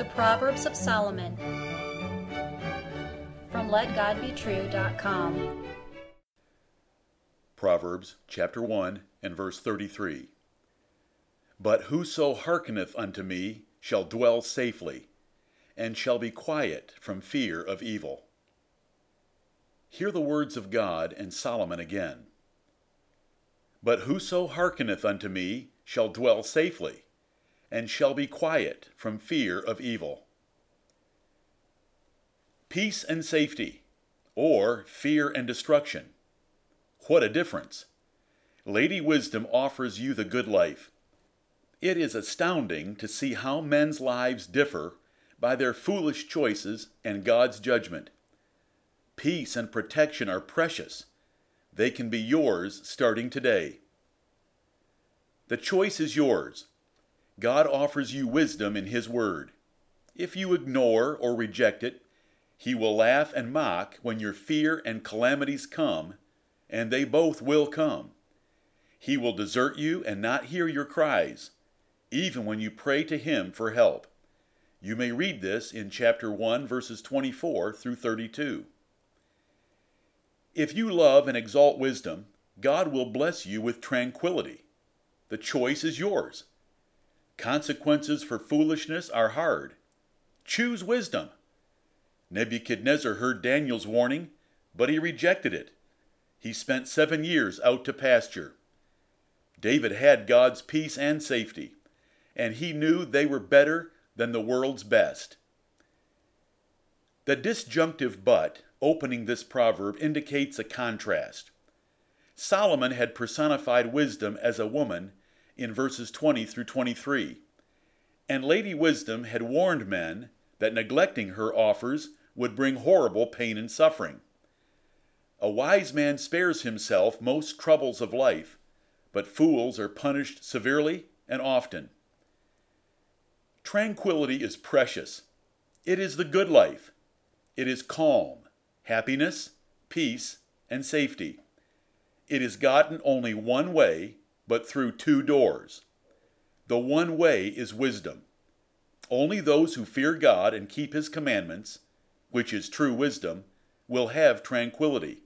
The Proverbs of Solomon from LetGodBetrue.com. Proverbs chapter 1 and verse 33. But whoso hearkeneth unto me shall dwell safely, and shall be quiet from fear of evil. Hear the words of God and Solomon again. But whoso hearkeneth unto me shall dwell safely, and shall be quiet from fear of evil. Peace and safety, or fear and destruction. What a difference! Lady Wisdom offers you the good life. It is astounding to see how men's lives differ by their foolish choices and God's judgment. Peace and protection are precious. They can be yours starting today. The choice is yours. God offers you wisdom in His Word. If you ignore or reject it, He will laugh and mock when your fear and calamities come, and they both will come. He will desert you and not hear your cries, even when you pray to Him for help. You may read this in chapter 1, verses 24 through 32. If you love and exalt wisdom, God will bless you with tranquility. The choice is yours. Consequences for foolishness are hard. Choose wisdom. Nebuchadnezzar heard Daniel's warning, but he rejected it. He spent seven years out to pasture. David had God's peace and safety, and he knew they were better than the world's best. The disjunctive but opening this proverb indicates a contrast. Solomon had personified wisdom as a woman in verses 20 through 23. And Lady Wisdom had warned men that neglecting her offers would bring horrible pain and suffering. A wise man spares himself most troubles of life, but fools are punished severely and often. Tranquility is precious. It is the good life. It is calm, happiness, peace, and safety. It is gotten only one way but through two doors. The one way is wisdom. Only those who fear God and keep his commandments, which is true wisdom, will have tranquility.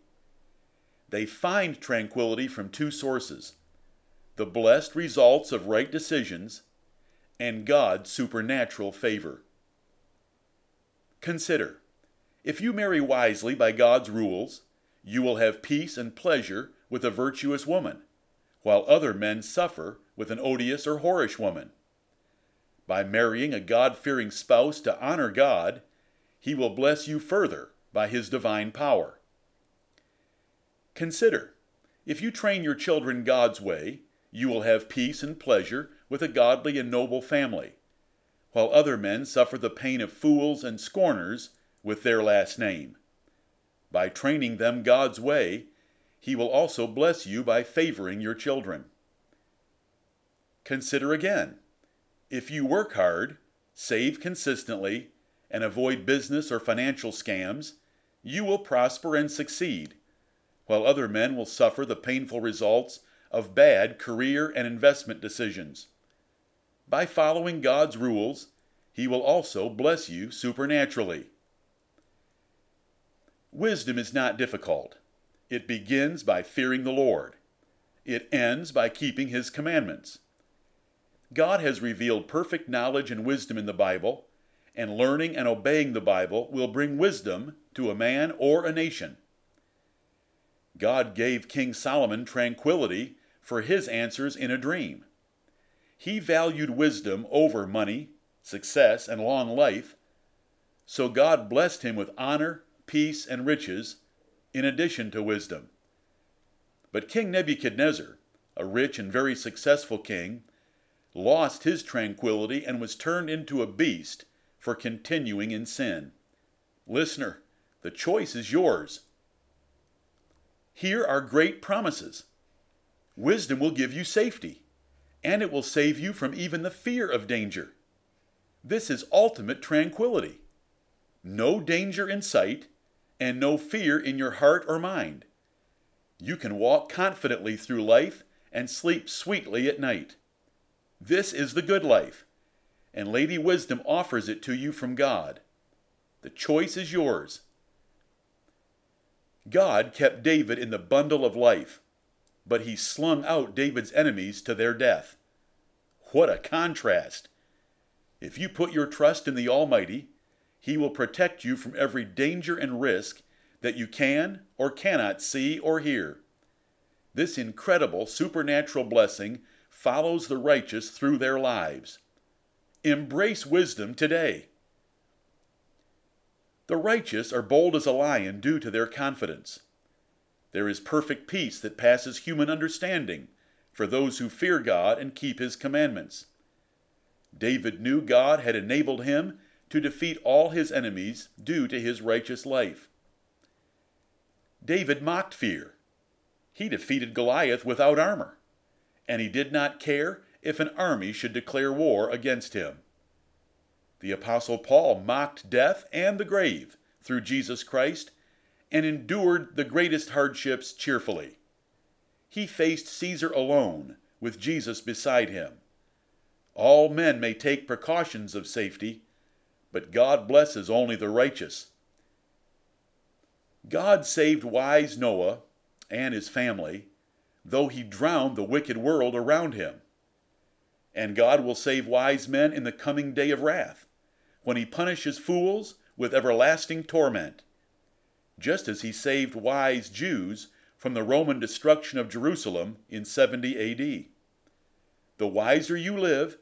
They find tranquility from two sources the blessed results of right decisions and God's supernatural favor. Consider if you marry wisely by God's rules, you will have peace and pleasure with a virtuous woman while other men suffer with an odious or whorish woman. By marrying a God fearing spouse to honor God, he will bless you further by his divine power. Consider if you train your children God's way, you will have peace and pleasure with a godly and noble family, while other men suffer the pain of fools and scorners with their last name. By training them God's way, he will also bless you by favoring your children. Consider again if you work hard, save consistently, and avoid business or financial scams, you will prosper and succeed, while other men will suffer the painful results of bad career and investment decisions. By following God's rules, He will also bless you supernaturally. Wisdom is not difficult. It begins by fearing the Lord. It ends by keeping His commandments. God has revealed perfect knowledge and wisdom in the Bible, and learning and obeying the Bible will bring wisdom to a man or a nation. God gave King Solomon tranquility for his answers in a dream. He valued wisdom over money, success, and long life, so God blessed him with honor, peace, and riches in addition to wisdom. But King Nebuchadnezzar, a rich and very successful king, lost his tranquility and was turned into a beast for continuing in sin. Listener, the choice is yours. Here are great promises. Wisdom will give you safety, and it will save you from even the fear of danger. This is ultimate tranquility. No danger in sight, and no fear in your heart or mind. You can walk confidently through life and sleep sweetly at night. This is the good life, and Lady Wisdom offers it to you from God. The choice is yours. God kept David in the bundle of life, but he slung out David's enemies to their death. What a contrast! If you put your trust in the Almighty, He will protect you from every danger and risk that you can or cannot see or hear. This incredible supernatural blessing follows the righteous through their lives. Embrace wisdom today. The righteous are bold as a lion due to their confidence. There is perfect peace that passes human understanding for those who fear God and keep His commandments. David knew God had enabled him to defeat all his enemies due to his righteous life. David mocked fear. He defeated Goliath without armor, and he did not care if an army should declare war against him. The Apostle Paul mocked death and the grave through Jesus Christ and endured the greatest hardships cheerfully. He faced Caesar alone, with Jesus beside him. All men may take precautions of safety, but God blesses only the righteous. God saved wise Noah and his family, though he drowned the wicked world around him. And God will save wise men in the coming day of wrath, when he punishes fools with everlasting torment, just as he saved wise Jews from the Roman destruction of Jerusalem in 70 AD. The wiser you live,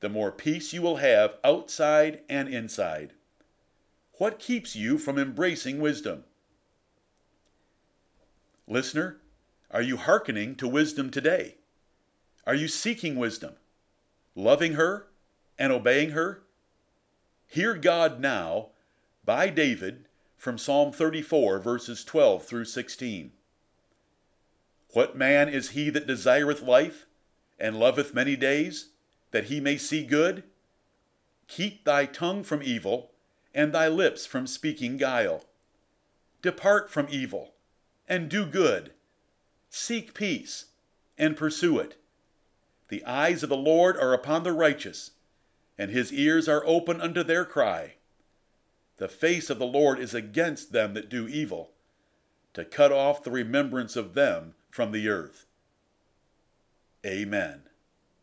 the more peace you will have outside and inside. What keeps you from embracing wisdom? Listener, are you hearkening to wisdom today? Are you seeking wisdom, loving her, and obeying her? Hear God now by David from Psalm 34, verses 12 through 16. What man is he that desireth life, and loveth many days, that he may see good? Keep thy tongue from evil, and thy lips from speaking guile. Depart from evil and do good. Seek peace and pursue it. The eyes of the Lord are upon the righteous, and his ears are open unto their cry. The face of the Lord is against them that do evil, to cut off the remembrance of them from the earth. Amen.